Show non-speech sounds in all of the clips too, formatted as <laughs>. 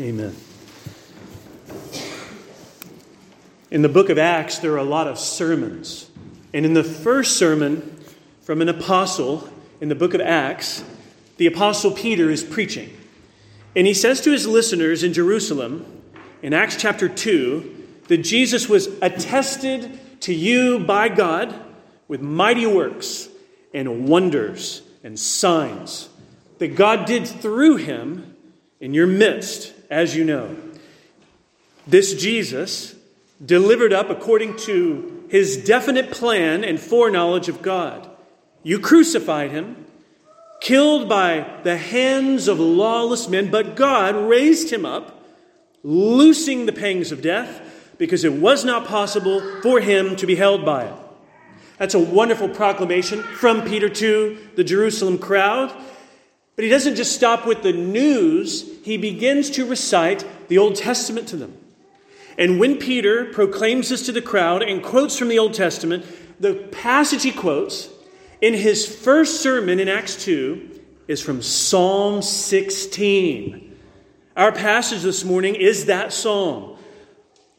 Amen. In the book of Acts, there are a lot of sermons. And in the first sermon from an apostle in the book of Acts, the apostle Peter is preaching. And he says to his listeners in Jerusalem, in Acts chapter 2, that Jesus was attested to you by God with mighty works and wonders and signs that God did through him in your midst, as you know. This Jesus, delivered up according to his definite plan and foreknowledge of God, you crucified him, killed by the hands of lawless men, but God raised him up, loosing the pangs of death, because it was not possible for him to be held by it. That's a wonderful proclamation from Peter to the Jerusalem crowd. But he doesn't just stop with the news, he begins to recite the Old Testament to them. And when Peter proclaims this to the crowd and quotes from the Old Testament, the passage he quotes in his first sermon in Acts 2 is from Psalm 16. Our passage this morning is that psalm.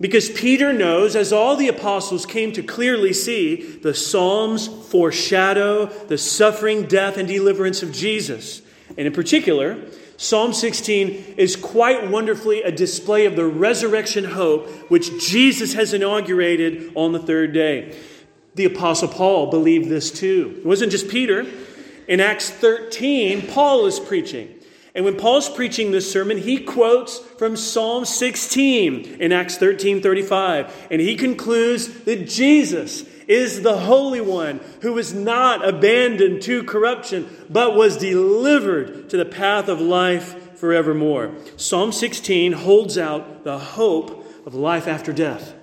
Because Peter knows, as all the apostles came to clearly see, the Psalms foreshadow the suffering, death, and deliverance of Jesus. And in particular, Psalm 16 is quite wonderfully a display of the resurrection hope which Jesus has inaugurated on the third day. The Apostle Paul believed this too. It wasn't just Peter. In Acts 13, Paul is preaching. And when Paul's preaching this sermon, he quotes from Psalm 16 in Acts 13 35. And he concludes that Jesus is the Holy One who was not abandoned to corruption, but was delivered to the path of life forevermore. Psalm 16 holds out the hope of life after death.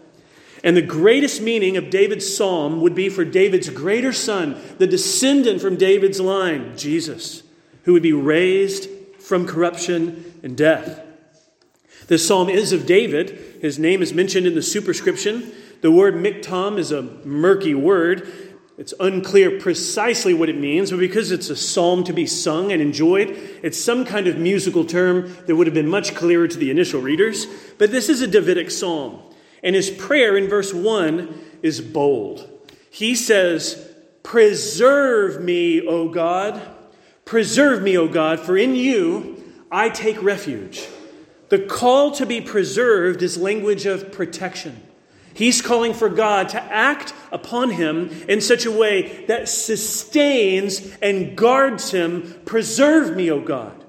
And the greatest meaning of David's psalm would be for David's greater son, the descendant from David's line, Jesus, who would be raised from corruption and death. This psalm is of David. His name is mentioned in the superscription. The word miktam is a murky word. It's unclear precisely what it means, but because it's a psalm to be sung and enjoyed, it's some kind of musical term that would have been much clearer to the initial readers. But this is a Davidic psalm. And his prayer in verse 1 is bold. He says, Preserve me, O God Preserve me, O God, for in you I take refuge. The call to be preserved is language of protection. He's calling for God to act upon him in such a way that sustains and guards him. Preserve me, O God.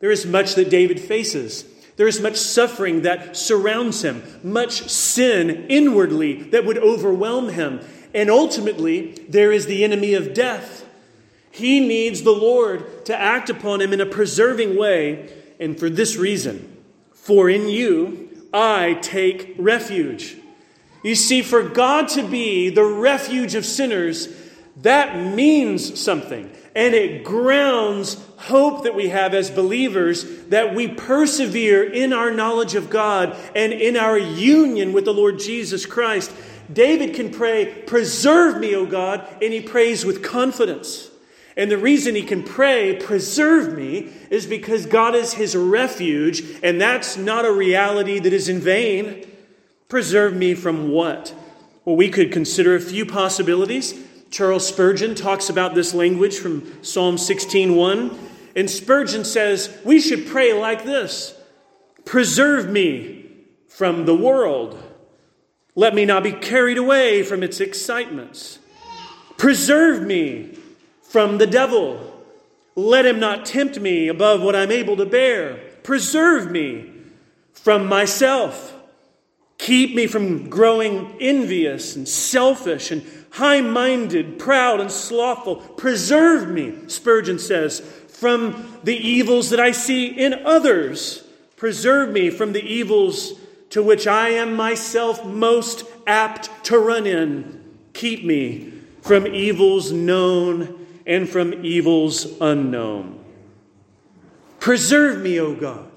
There is much that David faces. There is much suffering that surrounds him, much sin inwardly that would overwhelm him. And ultimately, there is the enemy of death he needs the Lord to act upon him in a preserving way, and for this reason For in you I take refuge. You see, for God to be the refuge of sinners, that means something. And it grounds hope that we have as believers that we persevere in our knowledge of God and in our union with the Lord Jesus Christ. David can pray, Preserve me, O God, and he prays with confidence. And the reason he can pray, preserve me, is because God is his refuge, and that's not a reality that is in vain. Preserve me from what? Well, we could consider a few possibilities. Charles Spurgeon talks about this language from Psalm 16:1, and Spurgeon says we should pray like this: Preserve me from the world. Let me not be carried away from its excitements. Preserve me from the devil. Let him not tempt me above what I'm able to bear. Preserve me from myself. Keep me from growing envious and selfish and high minded, proud and slothful. Preserve me, Spurgeon says, from the evils that I see in others. Preserve me from the evils to which I am myself most apt to run in. Keep me from evils known and from evils unknown. Preserve me, O God.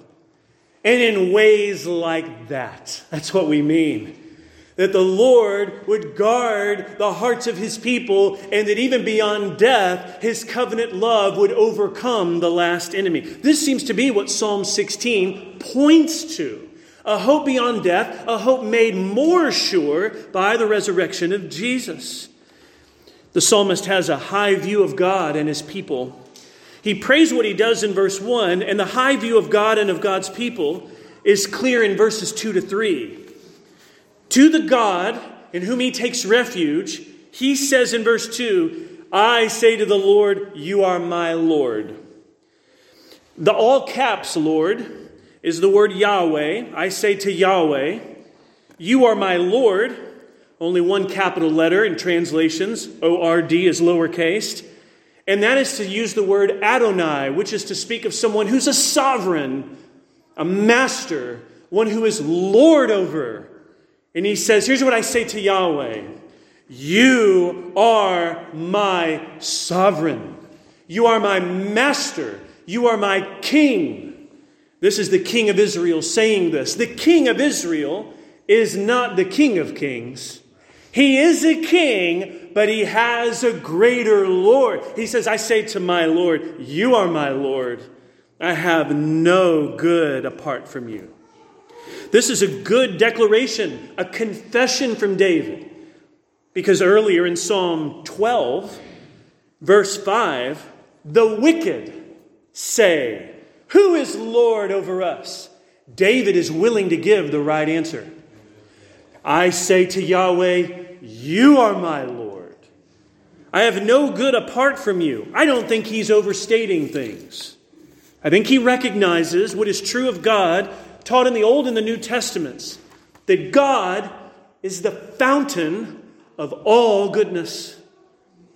And in ways like that, that's what we mean. that the Lord would guard the hearts of his people, and that even beyond death, his covenant love would overcome the last enemy. This seems to be what Psalm 16 points to a hope beyond death, a hope made more sure by the resurrection of Jesus. The psalmist has a high view of God and his people. He prays what he does in verse 1, and the high view of God and of God's people is clear in verses 2 to 3. To the God in whom he takes refuge, he says in verse 2, I say to the Lord, You are my Lord. The all caps Lord is the word Yahweh. I say to Yahweh, You are my Lord. Only one capital letter in translations. O R D is lowercase. And that is to use the word Adonai, which is to speak of someone who's a sovereign, a master, one who is Lord over and he says, Here's what I say to Yahweh You are my sovereign. You are my master. You are my king. This is the king of Israel saying this. The king of Israel is not the king of kings. He is a king, but he has a greater Lord. He says, I say to my Lord, You are my Lord. I have no good apart from you. This is a good declaration, a confession from David. Because earlier in Psalm 12, verse 5, the wicked say, Who is Lord over us? David is willing to give the right answer. I say to Yahweh, You are my Lord. I have no good apart from you. I don't think he's overstating things. I think he recognizes what is true of God taught in the Old and the New Testaments that God is the fountain of all goodness.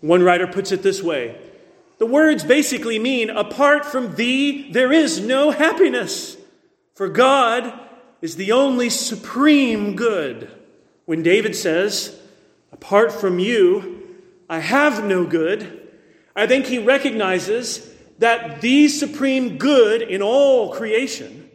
One writer puts it this way the words basically mean, apart from thee, there is no happiness. For God is the only supreme good. When David says, apart from you, I have no good, I think he recognizes that the supreme good in all creation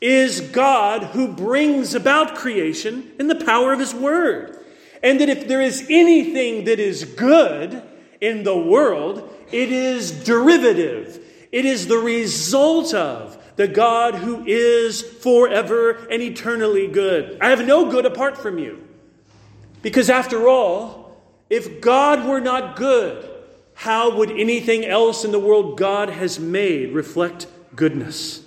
is God who brings about creation in the power of His Word. And that if there is anything that is good in the world, it is derivative. It is the result of the God who is forever and eternally good. I have no good apart from you. Because after all, if God were not good, how would anything else in the world God has made reflect goodness?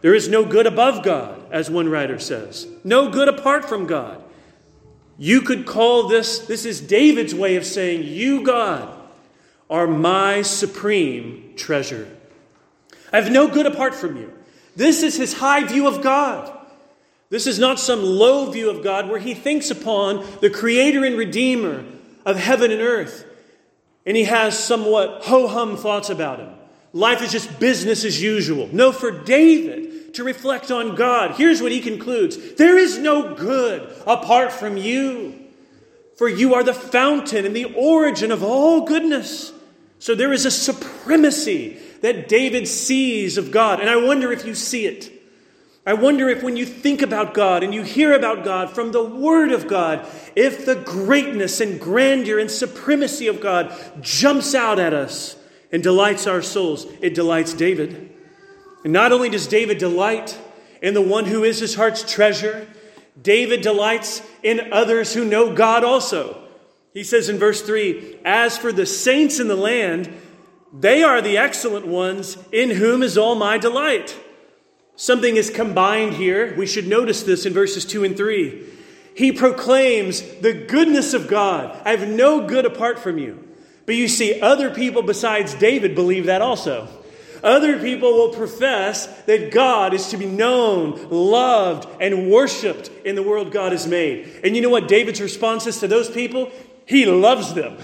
There is no good above God, as one writer says, no good apart from God. You could call this, this is David's way of saying, You, God, are my supreme treasure. I have no good apart from you. This is his high view of God. This is not some low view of God where he thinks upon the creator and redeemer of heaven and earth, and he has somewhat ho hum thoughts about him. Life is just business as usual. No, for David to reflect on God, here's what he concludes There is no good apart from you, for you are the fountain and the origin of all goodness. So there is a supremacy that David sees of God. And I wonder if you see it. I wonder if when you think about God and you hear about God from the Word of God, if the greatness and grandeur and supremacy of God jumps out at us and delights our souls. It delights David. And not only does David delight in the one who is his heart's treasure, David delights in others who know God also. He says in verse 3 As for the saints in the land, they are the excellent ones in whom is all my delight. Something is combined here. We should notice this in verses 2 and 3. He proclaims the goodness of God. I have no good apart from you. But you see, other people besides David believe that also. Other people will profess that God is to be known, loved, and worshiped in the world God has made. And you know what David's response is to those people? He loves them.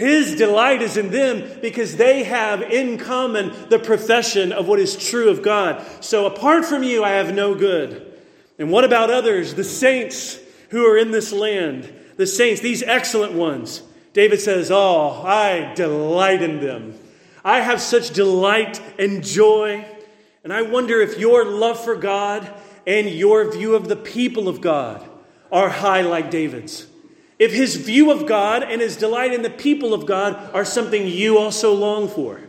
His delight is in them because they have in common the profession of what is true of God. So apart from you, I have no good. And what about others, the saints who are in this land? The saints, these excellent ones. David says, Oh, I delight in them. I have such delight and joy. And I wonder if your love for God and your view of the people of God are high like David's, if his view of God and his delight in the people of God are something you also long for,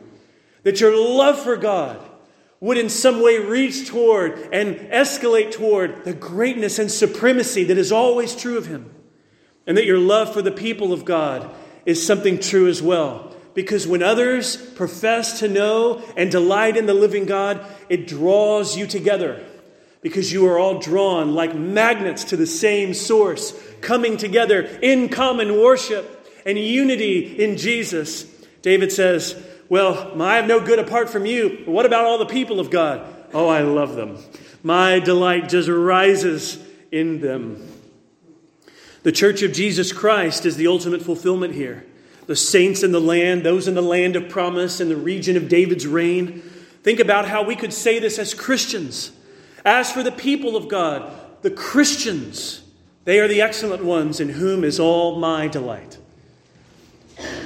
that your love for God would in some way reach toward and escalate toward the greatness and supremacy that is always true of him, and that your love for the people of God is something true as well. Because when others profess to know and delight in the living God, it draws you together. Because you are all drawn like magnets to the same source, coming together in common worship and unity in Jesus. David says, Well, I have no good apart from you. But what about all the people of God? Oh, I love them. My delight just rises in them. The church of Jesus Christ is the ultimate fulfillment here the saints in the land, those in the land of promise, in the region of David's reign. Think about how we could say this as Christians. As for the people of God, the Christians, they are the excellent ones in whom is all my delight.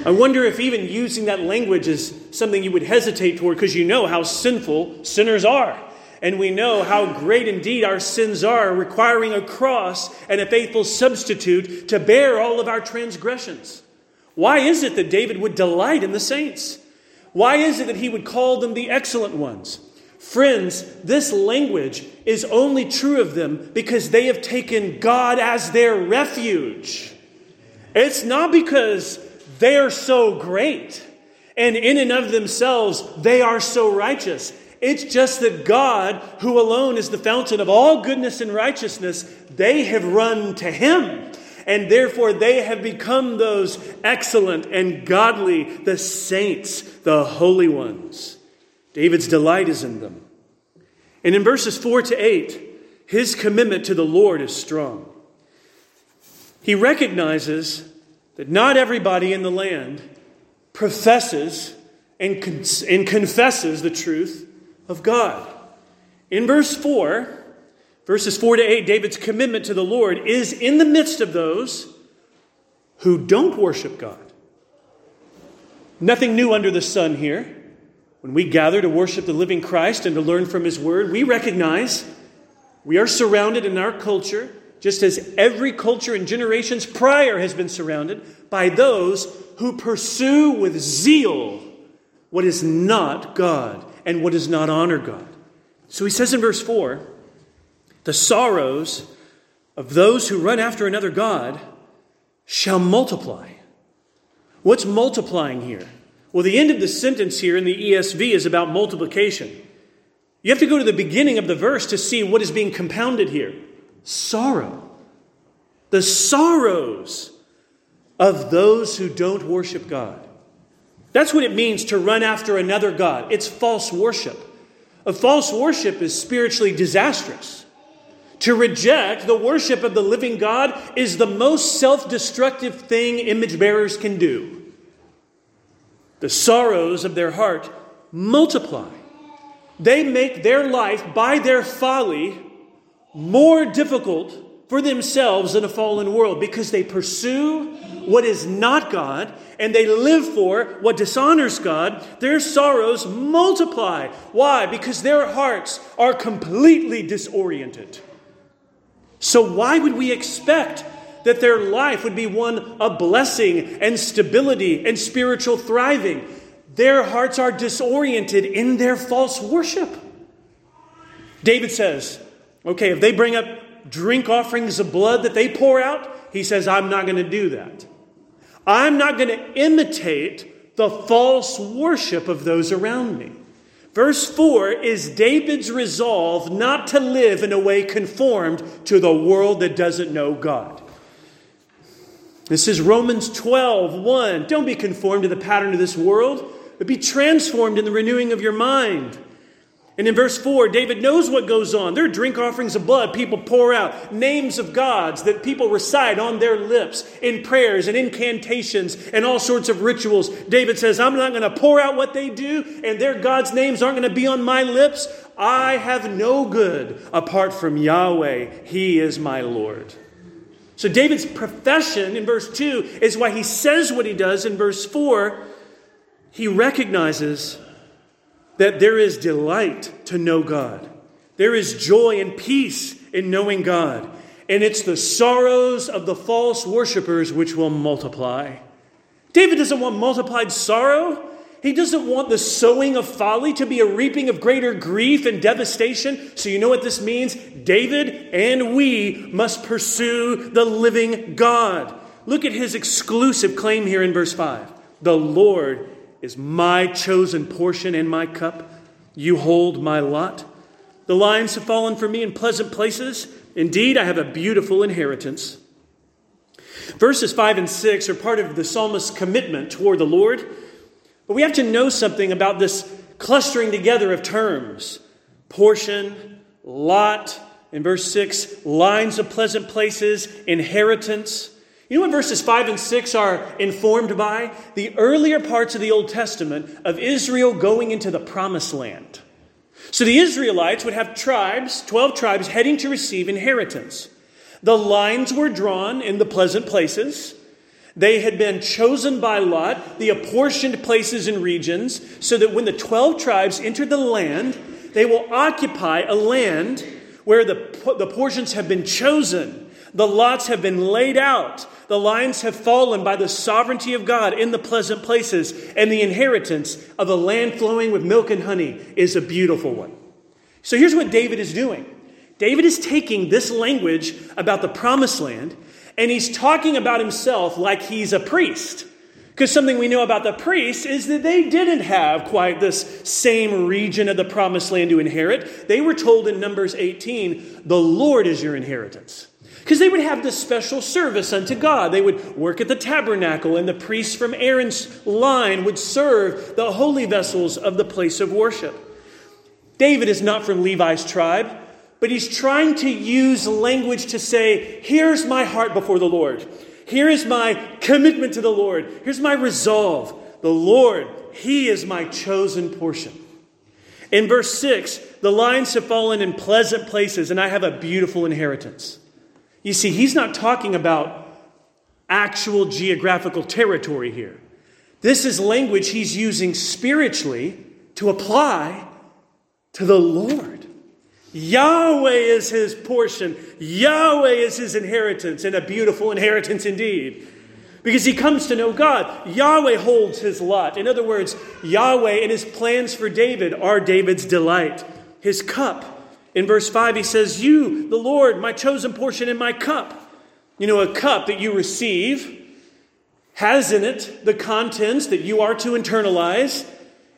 I wonder if even using that language is something you would hesitate toward because you know how sinful sinners are. And we know how great indeed our sins are, requiring a cross and a faithful substitute to bear all of our transgressions. Why is it that David would delight in the saints? Why is it that he would call them the excellent ones? Friends, this language is only true of them because they have taken God as their refuge. It's not because they are so great and in and of themselves they are so righteous. It's just that God, who alone is the fountain of all goodness and righteousness, they have run to Him and therefore they have become those excellent and godly, the saints, the holy ones. David's delight is in them. And in verses 4 to 8, his commitment to the Lord is strong. He recognizes that not everybody in the land professes and, con- and confesses the truth of God. In verse 4, Verses 4 to 8, David's commitment to the Lord is in the midst of those who don't worship God. Nothing new under the sun here. When we gather to worship the living Christ and to learn from his word, we recognize we are surrounded in our culture, just as every culture in generations prior has been surrounded, by those who pursue with zeal what is not God and what does not honor God. So he says in verse 4 the sorrows of those who run after another God shall multiply. What's multiplying here? Well, the end of the sentence here in the ESV is about multiplication. You have to go to the beginning of the verse to see what is being compounded here sorrow. The sorrows of those who don't worship God. That's what it means to run after another God. It's false worship. A false worship is spiritually disastrous. To reject the worship of the living God is the most self destructive thing image bearers can do. The sorrows of their heart multiply. They make their life, by their folly, more difficult for themselves in a fallen world because they pursue what is not God and they live for what dishonors God, their sorrows multiply. Why? Because their hearts are completely disoriented. So, why would we expect that their life would be one of blessing and stability and spiritual thriving? Their hearts are disoriented in their false worship. David says, okay, if they bring up drink offerings of blood that they pour out, he says, I'm not going to do that. I'm not going to imitate the false worship of those around me. Verse 4 is David's resolve not to live in a way conformed to the world that doesn't know God. This is Romans 12, 1. Don't be conformed to the pattern of this world, but be transformed in the renewing of your mind. And in verse 4, David knows what goes on. There are drink offerings of blood people pour out, names of gods that people recite on their lips in prayers and incantations and all sorts of rituals. David says, I'm not going to pour out what they do, and their gods' names aren't going to be on my lips. I have no good apart from Yahweh. He is my Lord. So David's profession in verse 2 is why he says what he does in verse 4. He recognizes that there is delight to know God. There is joy and peace in knowing God. and it's the sorrows of the false worshippers which will multiply. David doesn't want multiplied sorrow. He doesn't want the sowing of folly to be a reaping of greater grief and devastation. So, you know what this means? David and we must pursue the living God. Look at his exclusive claim here in verse 5 The Lord is my chosen portion and my cup. You hold my lot. The lines have fallen for me in pleasant places. Indeed, I have a beautiful inheritance. Verses 5 and 6 are part of the psalmist's commitment toward the Lord. But we have to know something about this clustering together of terms portion, lot, in verse 6, lines of pleasant places, inheritance. You know what verses 5 and 6 are informed by? The earlier parts of the Old Testament of Israel going into the promised land. So the Israelites would have tribes, 12 tribes, heading to receive inheritance. The lines were drawn in the pleasant places. They had been chosen by Lot, the apportioned places and regions, so that when the 12 tribes enter the land, they will occupy a land where the, the portions have been chosen. The lots have been laid out. The lines have fallen by the sovereignty of God in the pleasant places, and the inheritance of a land flowing with milk and honey is a beautiful one. So here's what David is doing David is taking this language about the promised land, and he's talking about himself like he's a priest. Because something we know about the priests is that they didn't have quite this same region of the promised land to inherit. They were told in Numbers 18, the Lord is your inheritance. Because they would have this special service unto God. They would work at the tabernacle, and the priests from Aaron's line would serve the holy vessels of the place of worship. David is not from Levi's tribe, but he's trying to use language to say, Here's my heart before the Lord. Here is my commitment to the Lord. Here's my resolve. The Lord, He is my chosen portion. In verse 6, the lines have fallen in pleasant places, and I have a beautiful inheritance. You see, he's not talking about actual geographical territory here. This is language he's using spiritually to apply to the Lord. Yahweh is his portion, Yahweh is his inheritance, and a beautiful inheritance indeed. Because he comes to know God. Yahweh holds his lot. In other words, Yahweh and his plans for David are David's delight, his cup. In verse 5, he says, You, the Lord, my chosen portion in my cup. You know, a cup that you receive has in it the contents that you are to internalize.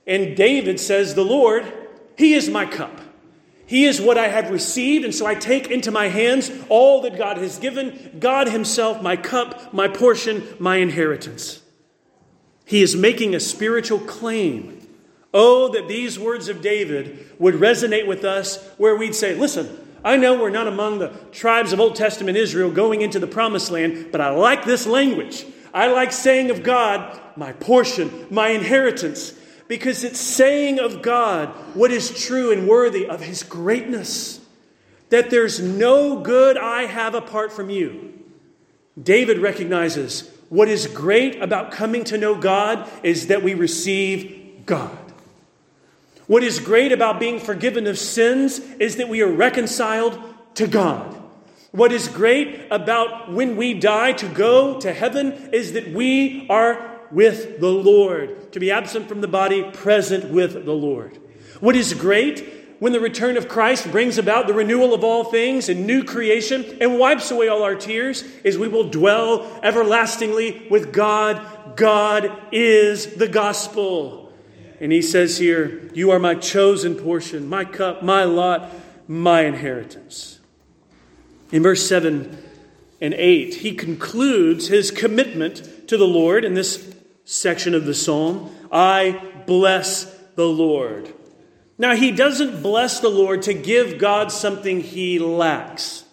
And David says, The Lord, He is my cup. He is what I have received, and so I take into my hands all that God has given God Himself, my cup, my portion, my inheritance. He is making a spiritual claim Oh, that these words of David would resonate with us where we'd say, listen, I know we're not among the tribes of Old Testament Israel going into the promised land, but I like this language. I like saying of God, my portion, my inheritance, because it's saying of God what is true and worthy of his greatness. That there's no good I have apart from you. David recognizes what is great about coming to know God is that we receive God. What is great about being forgiven of sins is that we are reconciled to God. What is great about when we die to go to heaven is that we are with the Lord. To be absent from the body, present with the Lord. What is great when the return of Christ brings about the renewal of all things and new creation and wipes away all our tears is we will dwell everlastingly with God. God is the gospel. And he says here, You are my chosen portion, my cup, my lot, my inheritance. In verse 7 and 8, he concludes his commitment to the Lord in this section of the psalm I bless the Lord. Now, he doesn't bless the Lord to give God something he lacks.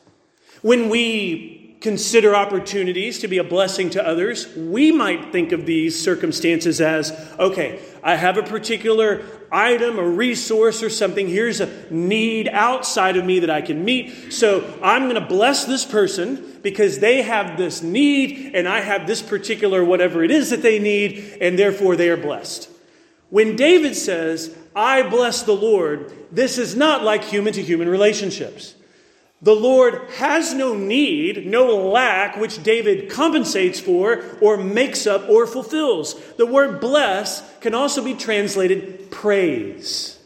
When we consider opportunities to be a blessing to others, we might think of these circumstances as okay, I have a particular item, a resource, or something. Here's a need outside of me that I can meet. So I'm going to bless this person because they have this need, and I have this particular whatever it is that they need, and therefore they are blessed. When David says, I bless the Lord, this is not like human to human relationships. The Lord has no need, no lack, which David compensates for or makes up or fulfills. The word bless can also be translated praise.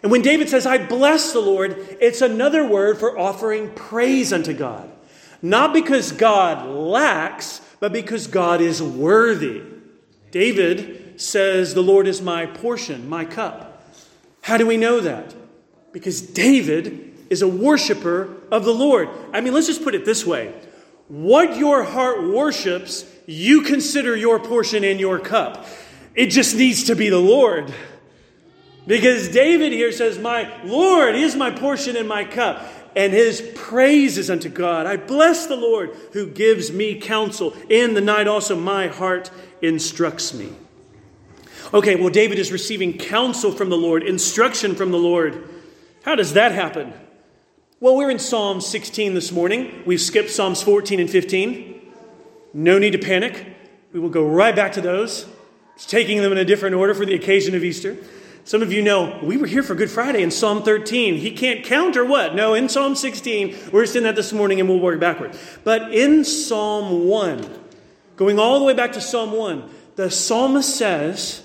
And when David says, I bless the Lord, it's another word for offering praise unto God. Not because God lacks, but because God is worthy. David says, The Lord is my portion, my cup. How do we know that? Because David is a worshiper of the Lord. I mean, let's just put it this way what your heart worships, you consider your portion in your cup. It just needs to be the Lord. Because David here says, My Lord is my portion and my cup, and his praise is unto God. I bless the Lord who gives me counsel. In the night also my heart instructs me. Okay, well, David is receiving counsel from the Lord, instruction from the Lord. How does that happen? Well, we're in Psalm 16 this morning. We've skipped Psalms 14 and 15. No need to panic. We will go right back to those, just taking them in a different order for the occasion of Easter. Some of you know we were here for Good Friday in Psalm 13. He can't count or what? No, in Psalm 16, we're just in that this morning and we'll work backward. But in Psalm 1, going all the way back to Psalm 1, the psalmist says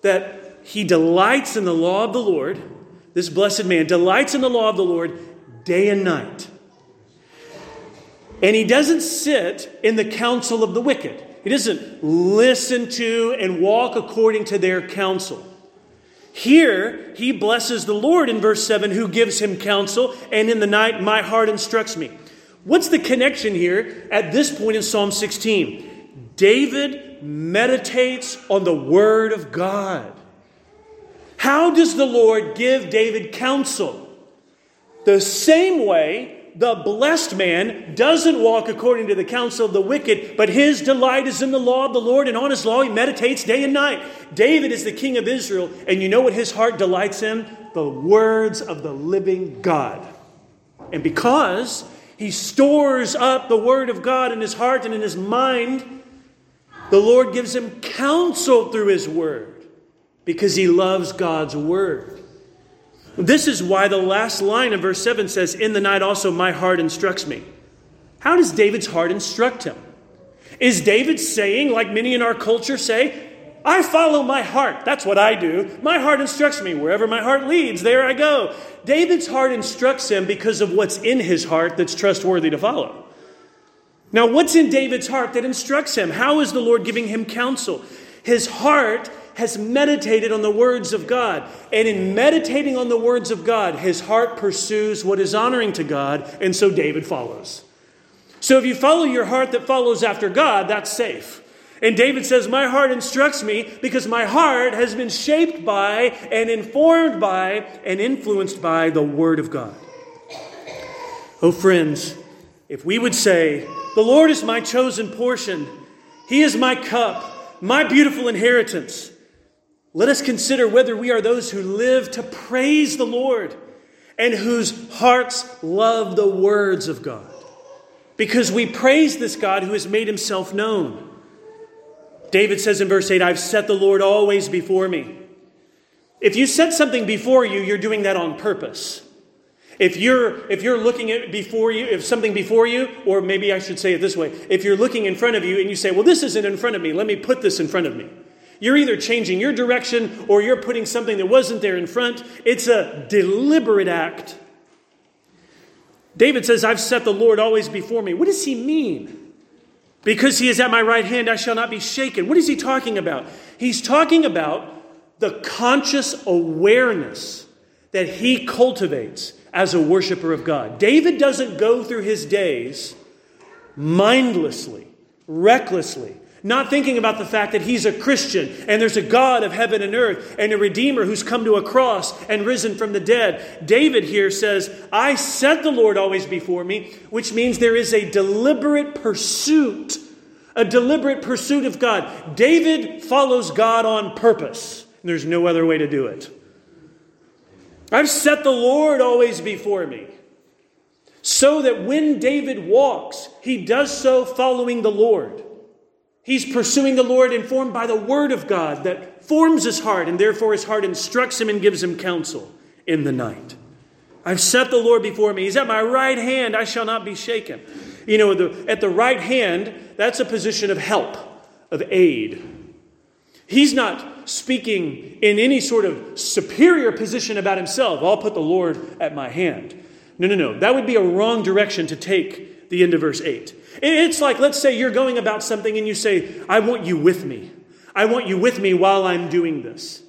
that he delights in the law of the Lord. This blessed man delights in the law of the Lord day and night. And he doesn't sit in the counsel of the wicked. He doesn't listen to and walk according to their counsel. Here, he blesses the Lord in verse 7, who gives him counsel, and in the night my heart instructs me. What's the connection here at this point in Psalm 16? David meditates on the Word of God. How does the Lord give David counsel? The same way, the blessed man doesn't walk according to the counsel of the wicked, but his delight is in the law of the Lord, and on his law he meditates day and night. David is the king of Israel, and you know what his heart delights in? The words of the living God. And because he stores up the word of God in his heart and in his mind, the Lord gives him counsel through his word because he loves God's word. This is why the last line of verse 7 says, In the night also my heart instructs me. How does David's heart instruct him? Is David saying, like many in our culture say, I follow my heart. That's what I do. My heart instructs me. Wherever my heart leads, there I go. David's heart instructs him because of what's in his heart that's trustworthy to follow. Now, what's in David's heart that instructs him? How is the Lord giving him counsel? His heart has meditated on the words of God. And in meditating on the words of God, his heart pursues what is honoring to God, and so David follows. So if you follow your heart that follows after God, that's safe. And David says, My heart instructs me because my heart has been shaped by and informed by and influenced by the Word of God. Oh, friends, if we would say, The Lord is my chosen portion, He is my cup, my beautiful inheritance, let us consider whether we are those who live to praise the Lord and whose hearts love the words of God. Because we praise this God who has made himself known. David says in verse 8, I've set the Lord always before me. If you set something before you, you're doing that on purpose. If you're, if you're looking at before you, if something before you, or maybe I should say it this way, if you're looking in front of you and you say, Well, this isn't in front of me, let me put this in front of me. You're either changing your direction or you're putting something that wasn't there in front. It's a deliberate act. David says, I've set the Lord always before me. What does he mean? Because he is at my right hand, I shall not be shaken. What is he talking about? He's talking about the conscious awareness that he cultivates as a worshiper of God. David doesn't go through his days mindlessly, recklessly, not thinking about the fact that he's a Christian and there's a God of heaven and earth and a Redeemer who's come to a cross and risen from the dead. David here says, I set the Lord always before me, which means there is a deliberate pursuit, a deliberate pursuit of God. David follows God on purpose. There's no other way to do it. I've set the Lord always before me. So that when David walks, he does so following the Lord. He's pursuing the Lord informed by the Word of God that forms his heart, and therefore his heart instructs him and gives him counsel in the night. I've set the Lord before me. He's at my right hand, I shall not be shaken. You know, the, at the right hand, that's a position of help, of aid. He's not speaking in any sort of superior position about himself. I'll put the Lord at my hand. No, no, no. That would be a wrong direction to take the end of verse 8. It's like, let's say you're going about something and you say, I want you with me. I want you with me while I'm doing this.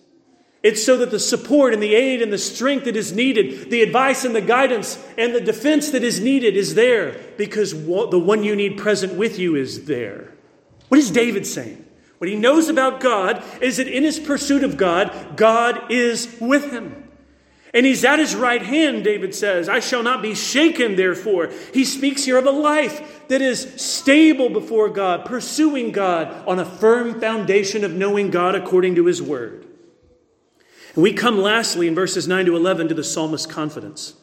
It's so that the support and the aid and the strength that is needed, the advice and the guidance and the defense that is needed is there because the one you need present with you is there. What is David saying? What he knows about God is that in his pursuit of God, God is with him. And he's at his right hand, David says. I shall not be shaken, therefore. He speaks here of a life that is stable before God, pursuing God on a firm foundation of knowing God according to his word. And we come lastly in verses 9 to 11 to the psalmist's confidence.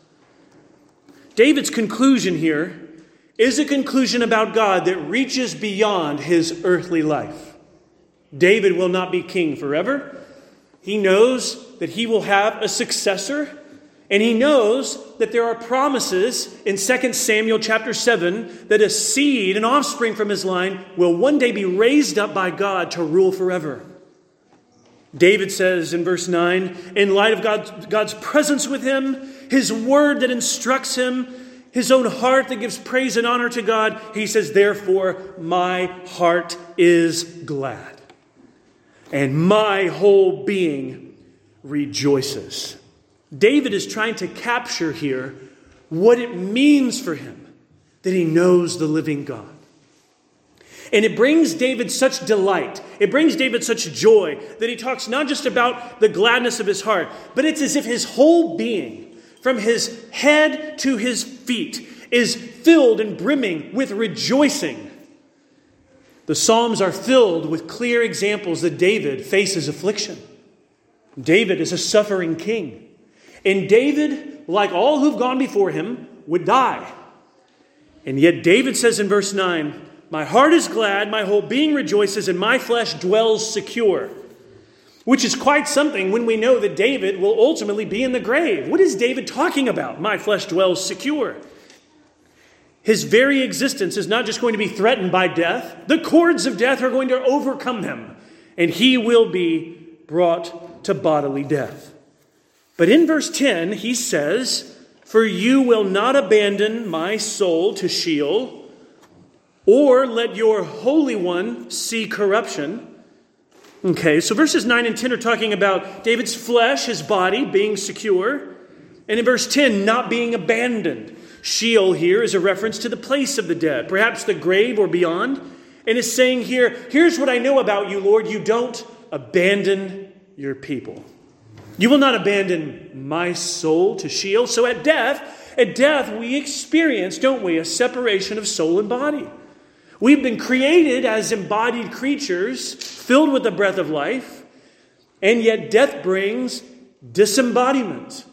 David's conclusion here is a conclusion about God that reaches beyond his earthly life. David will not be king forever. He knows that he will have a successor, and he knows that there are promises in 2 Samuel chapter 7 that a seed, an offspring from his line, will one day be raised up by God to rule forever. David says in verse 9, in light of God's, God's presence with him, his word that instructs him, his own heart that gives praise and honor to God, he says, Therefore, my heart is glad and my whole being rejoices. David is trying to capture here what it means for him that he knows the living God. And it brings David such delight, it brings David such joy that he talks not just about the gladness of his heart, but it's as if his whole being, from his head to his feet, is filled and brimming with rejoicing the Psalms are filled with clear examples that David faces affliction. David is a suffering king. And David, like all who've gone before him, would die. And yet David says in verse 9, My heart is glad, my whole being rejoices, and my flesh dwells secure. Which is quite something when we know that David will ultimately be in the grave. What is David talking about? My flesh dwells secure. His very existence is not just going to be threatened by death, the cords of death are going to overcome him, and he will be brought to bodily death. But in verse 10, he says, For you will not abandon my soul to Sheol, or let your Holy One see corruption. Okay, so verses 9 and 10 are talking about David's flesh, his body, being secure. And in verse 10, not being abandoned. Sheol here is a reference to the place of the dead, perhaps the grave or beyond. And is saying here, here's what I know about you, Lord. You don't abandon your people. You will not abandon my soul to Sheol. So at death, at death, we experience, don't we, a separation of soul and body. We've been created as embodied creatures filled with the breath of life, and yet death brings disembodiment.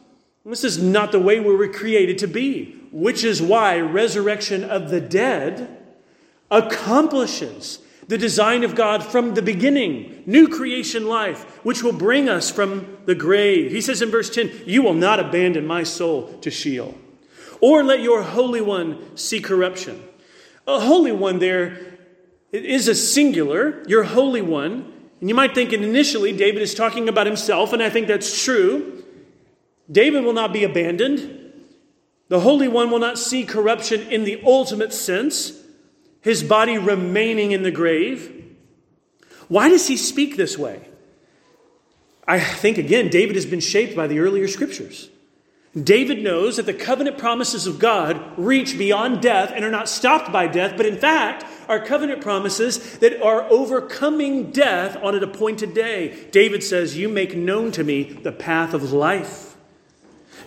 This is not the way we were created to be which is why resurrection of the dead accomplishes the design of God from the beginning, new creation life, which will bring us from the grave. He says in verse 10, You will not abandon my soul to Sheol, or let your Holy One see corruption. A Holy One there is a singular, your Holy One. And you might think initially David is talking about himself, and I think that's true. David will not be abandoned. The Holy One will not see corruption in the ultimate sense, his body remaining in the grave. Why does he speak this way? I think, again, David has been shaped by the earlier scriptures. David knows that the covenant promises of God reach beyond death and are not stopped by death, but in fact are covenant promises that are overcoming death on an appointed day. David says, You make known to me the path of life.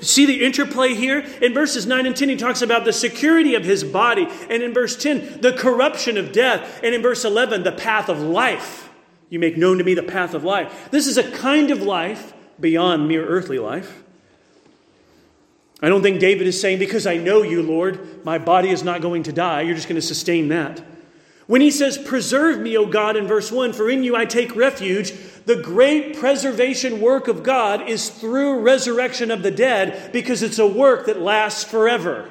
See the interplay here? In verses 9 and 10, he talks about the security of his body. And in verse 10, the corruption of death. And in verse 11, the path of life. You make known to me the path of life. This is a kind of life beyond mere earthly life. I don't think David is saying, Because I know you, Lord, my body is not going to die. You're just going to sustain that. When he says, Preserve me, O God, in verse 1, for in you I take refuge, The great preservation work of God is through resurrection of the dead because it's a work that lasts forever.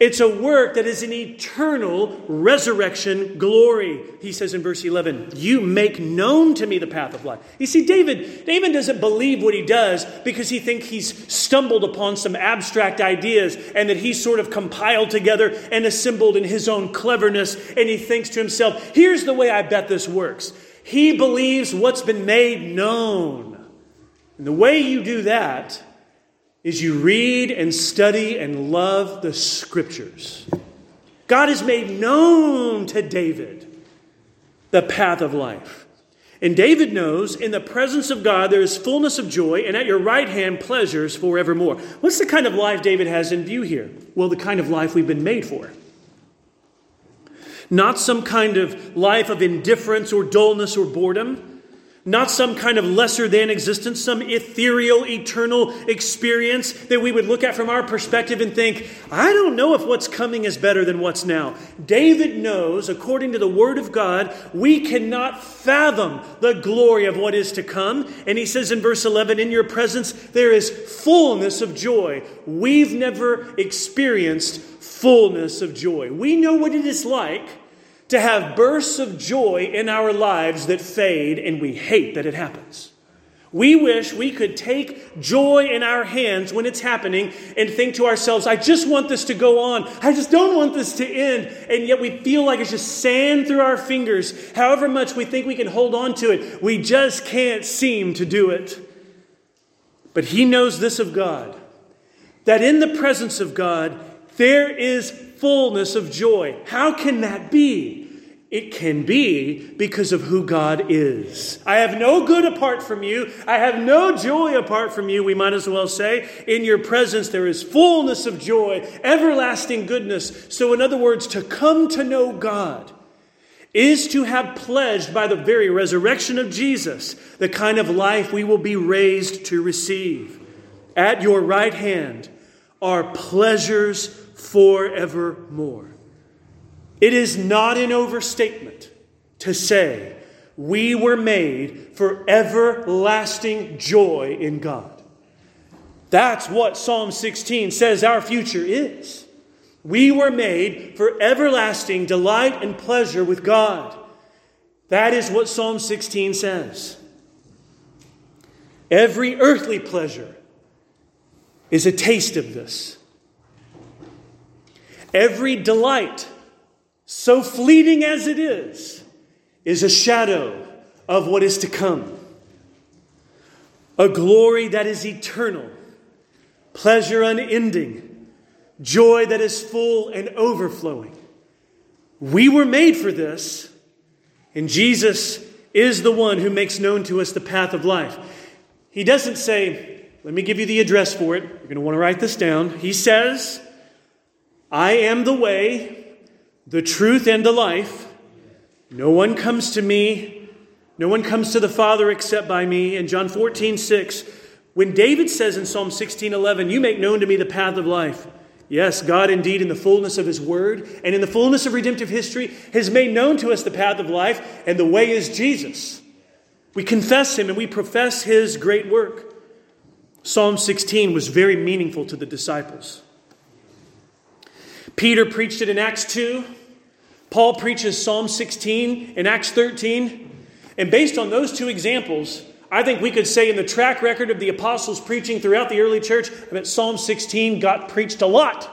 It's a work that is an eternal resurrection glory. He says in verse 11, You make known to me the path of life. You see, David, David doesn't believe what he does because he thinks he's stumbled upon some abstract ideas and that he's sort of compiled together and assembled in his own cleverness. And he thinks to himself, Here's the way I bet this works. He believes what's been made known. And the way you do that is you read and study and love the scriptures. God has made known to David the path of life. And David knows in the presence of God there is fullness of joy, and at your right hand pleasures forevermore. What's the kind of life David has in view here? Well, the kind of life we've been made for. Not some kind of life of indifference or dullness or boredom not some kind of lesser than existence, some ethereal, eternal experience that we would look at from our perspective and think, I don't know if what's coming is better than what's now. David knows, according to the Word of God, we cannot fathom the glory of what is to come. And he says in verse 11, In your presence there is fullness of joy. We've never experienced fullness of joy. We know what it is like to have bursts of joy in our lives that fade, and we hate that it happens. We wish we could take joy in our hands when it's happening and think to ourselves, I just want this to go on. I just don't want this to end. And yet we feel like it's just sand through our fingers. However much we think we can hold on to it, we just can't seem to do it. But he knows this of God that in the presence of God, there is fullness of joy. How can that be? It can be because of who God is. I have no good apart from you. I have no joy apart from you, we might as well say. In your presence, there is fullness of joy, everlasting goodness. So, in other words, to come to know God is to have pledged by the very resurrection of Jesus the kind of life we will be raised to receive. At your right hand are pleasures forevermore. It is not an overstatement to say we were made for everlasting joy in God. That's what Psalm 16 says our future is. We were made for everlasting delight and pleasure with God. That is what Psalm 16 says. Every earthly pleasure is a taste of this. Every delight so fleeting as it is, is a shadow of what is to come. A glory that is eternal, pleasure unending, joy that is full and overflowing. We were made for this, and Jesus is the one who makes known to us the path of life. He doesn't say, Let me give you the address for it. You're going to want to write this down. He says, I am the way, the truth and the life. No one comes to me, no one comes to the Father except by me. In John 14, 6, when David says in Psalm 16, 11, You make known to me the path of life. Yes, God indeed, in the fullness of His Word and in the fullness of redemptive history, has made known to us the path of life, and the way is Jesus. We confess Him and we profess His great work. Psalm 16 was very meaningful to the disciples. Peter preached it in Acts 2. Paul preaches Psalm 16 in Acts 13. And based on those two examples, I think we could say in the track record of the apostles preaching throughout the early church that Psalm 16 got preached a lot.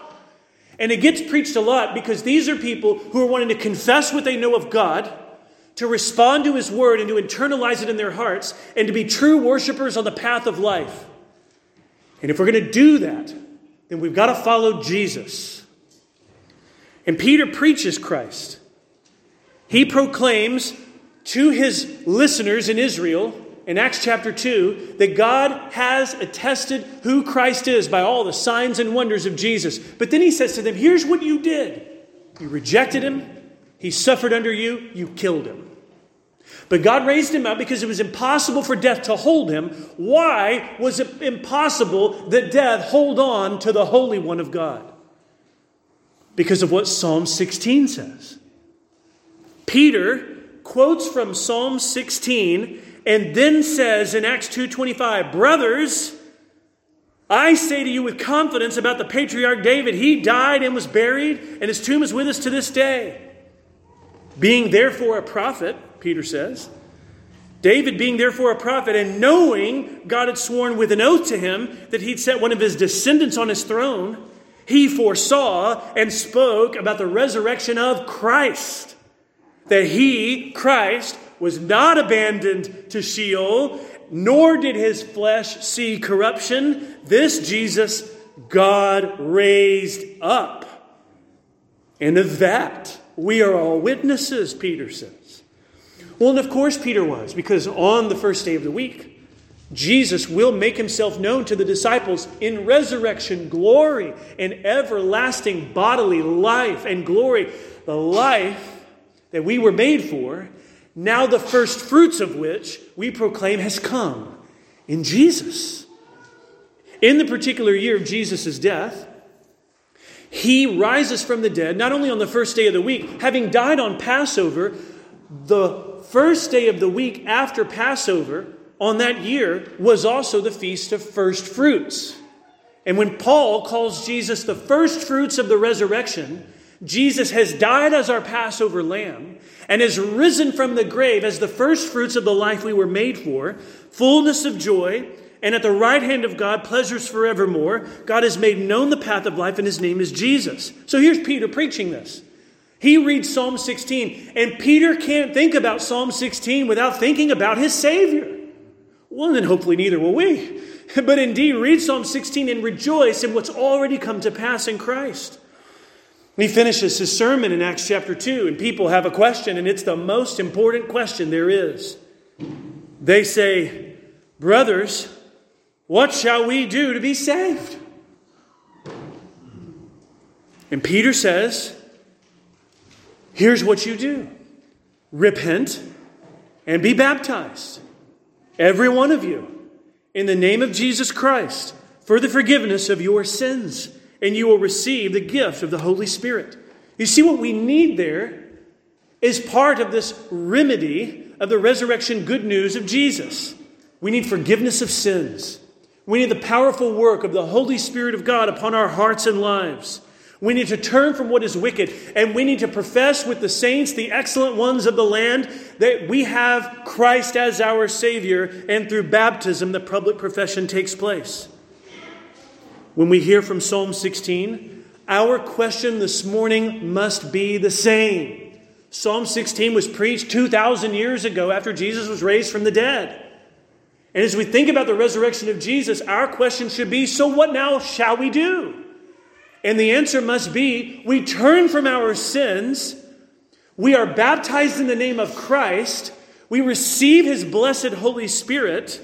And it gets preached a lot because these are people who are wanting to confess what they know of God, to respond to His word and to internalize it in their hearts, and to be true worshipers on the path of life. And if we're going to do that, then we've got to follow Jesus. And Peter preaches Christ. He proclaims to his listeners in Israel in Acts chapter 2 that God has attested who Christ is by all the signs and wonders of Jesus. But then he says to them, Here's what you did you rejected him, he suffered under you, you killed him. But God raised him up because it was impossible for death to hold him. Why was it impossible that death hold on to the Holy One of God? Because of what Psalm 16 says. Peter quotes from Psalm 16 and then says in Acts 2:25, "Brothers, I say to you with confidence about the patriarch David, he died and was buried, and his tomb is with us to this day. Being therefore a prophet, Peter says, David, being therefore a prophet, and knowing God had sworn with an oath to him that he'd set one of his descendants on his throne, he foresaw and spoke about the resurrection of Christ. That he, Christ, was not abandoned to Sheol, nor did his flesh see corruption. This Jesus God raised up. And of that, we are all witnesses, Peter says. Well, and of course, Peter was, because on the first day of the week, Jesus will make himself known to the disciples in resurrection glory and everlasting bodily life and glory, the life that we were made for, now the first fruits of which we proclaim has come in Jesus. In the particular year of Jesus' death, he rises from the dead, not only on the first day of the week, having died on Passover, the first day of the week after Passover, on that year was also the feast of first fruits. And when Paul calls Jesus the first fruits of the resurrection, Jesus has died as our Passover lamb and has risen from the grave as the first fruits of the life we were made for, fullness of joy, and at the right hand of God, pleasures forevermore. God has made known the path of life, and his name is Jesus. So here's Peter preaching this. He reads Psalm 16, and Peter can't think about Psalm 16 without thinking about his Savior. Well, then hopefully neither will we. <laughs> But indeed, read Psalm 16 and rejoice in what's already come to pass in Christ. He finishes his sermon in Acts chapter 2, and people have a question, and it's the most important question there is. They say, Brothers, what shall we do to be saved? And Peter says, Here's what you do repent and be baptized every one of you, in the name of Jesus Christ, for the forgiveness of your sins, and you will receive the gift of the Holy Spirit. You see, what we need there is part of this remedy of the resurrection good news of Jesus. We need forgiveness of sins. We need the powerful work of the Holy Spirit of God upon our hearts and lives. We need to turn from what is wicked, and we need to profess with the saints, the excellent ones of the land, that we have Christ as our Savior, and through baptism, the public profession takes place. When we hear from Psalm 16, our question this morning must be the same. Psalm 16 was preached 2,000 years ago after Jesus was raised from the dead. And as we think about the resurrection of Jesus, our question should be so what now shall we do? And the answer must be we turn from our sins, we are baptized in the name of Christ, we receive his blessed Holy Spirit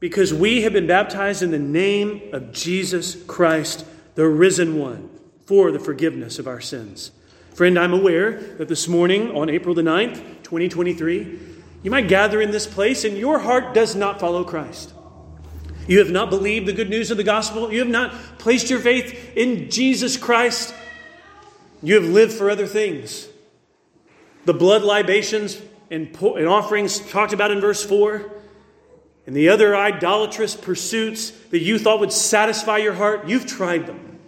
because we have been baptized in the name of Jesus Christ, the risen one, for the forgiveness of our sins. Friend, I'm aware that this morning on April the 9th, 2023, you might gather in this place and your heart does not follow Christ. You have not believed the good news of the gospel. You have not placed your faith in Jesus Christ. You have lived for other things. The blood libations and, offerings talked about in verse 4, and the other idolatrous pursuits that you thought would satisfy your heart, you've tried them.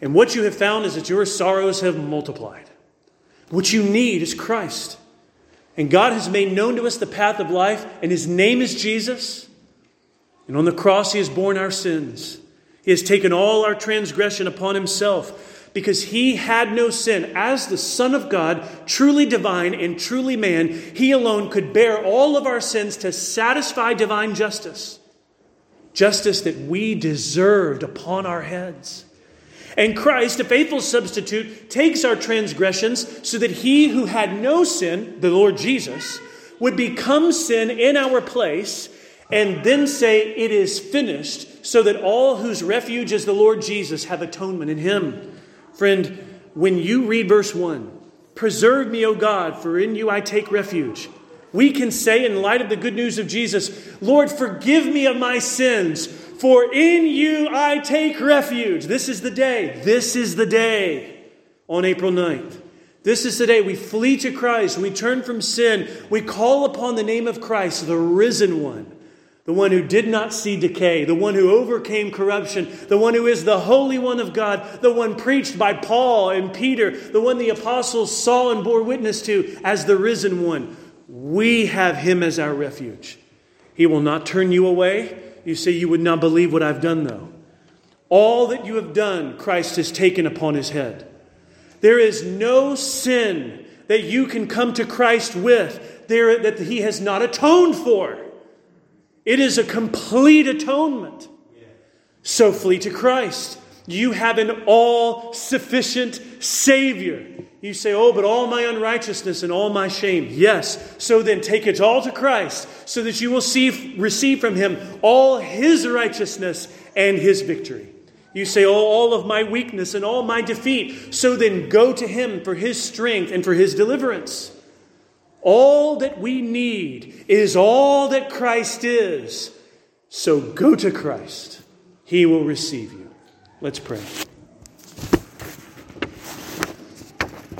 And what you have found is that your sorrows have multiplied. What you need is Christ. And God has made known to us the path of life, and His name is Jesus. And on the cross, He has borne our sins. He has taken all our transgression upon Himself because He had no sin. As the Son of God, truly divine and truly man, He alone could bear all of our sins to satisfy divine justice. Justice that we deserved upon our heads. And Christ, a faithful substitute, takes our transgressions so that he who had no sin, the Lord Jesus, would become sin in our place and then say, It is finished, so that all whose refuge is the Lord Jesus have atonement in him. Friend, when you read verse 1, Preserve me, O God, for in you I take refuge. We can say, in light of the good news of Jesus, Lord, forgive me of my sins, for in you I take refuge. This is the day. This is the day on April 9th This is the day we flee to Christ, we turn from sin, we call upon the name of Christ, the risen one, the one who did not see decay, the one who overcame corruption, the one who is the Holy One of God, the one preached by Paul and Peter, the one the apostles saw and bore witness to as the risen one. We have him as our refuge. He will not turn you away. You say, You would not believe what I've done, though. All that you have done, Christ has taken upon his head. There is no sin that you can come to Christ with there, that he has not atoned for. It is a complete atonement. So flee to Christ. You have an all sufficient Savior. You say, Oh, but all my unrighteousness and all my shame. Yes. So then take it all to Christ so that you will see, receive from Him all His righteousness and His victory. You say, Oh, all of my weakness and all my defeat. So then go to Him for His strength and for His deliverance. All that we need is all that Christ is. So go to Christ. He will receive you. Let's pray.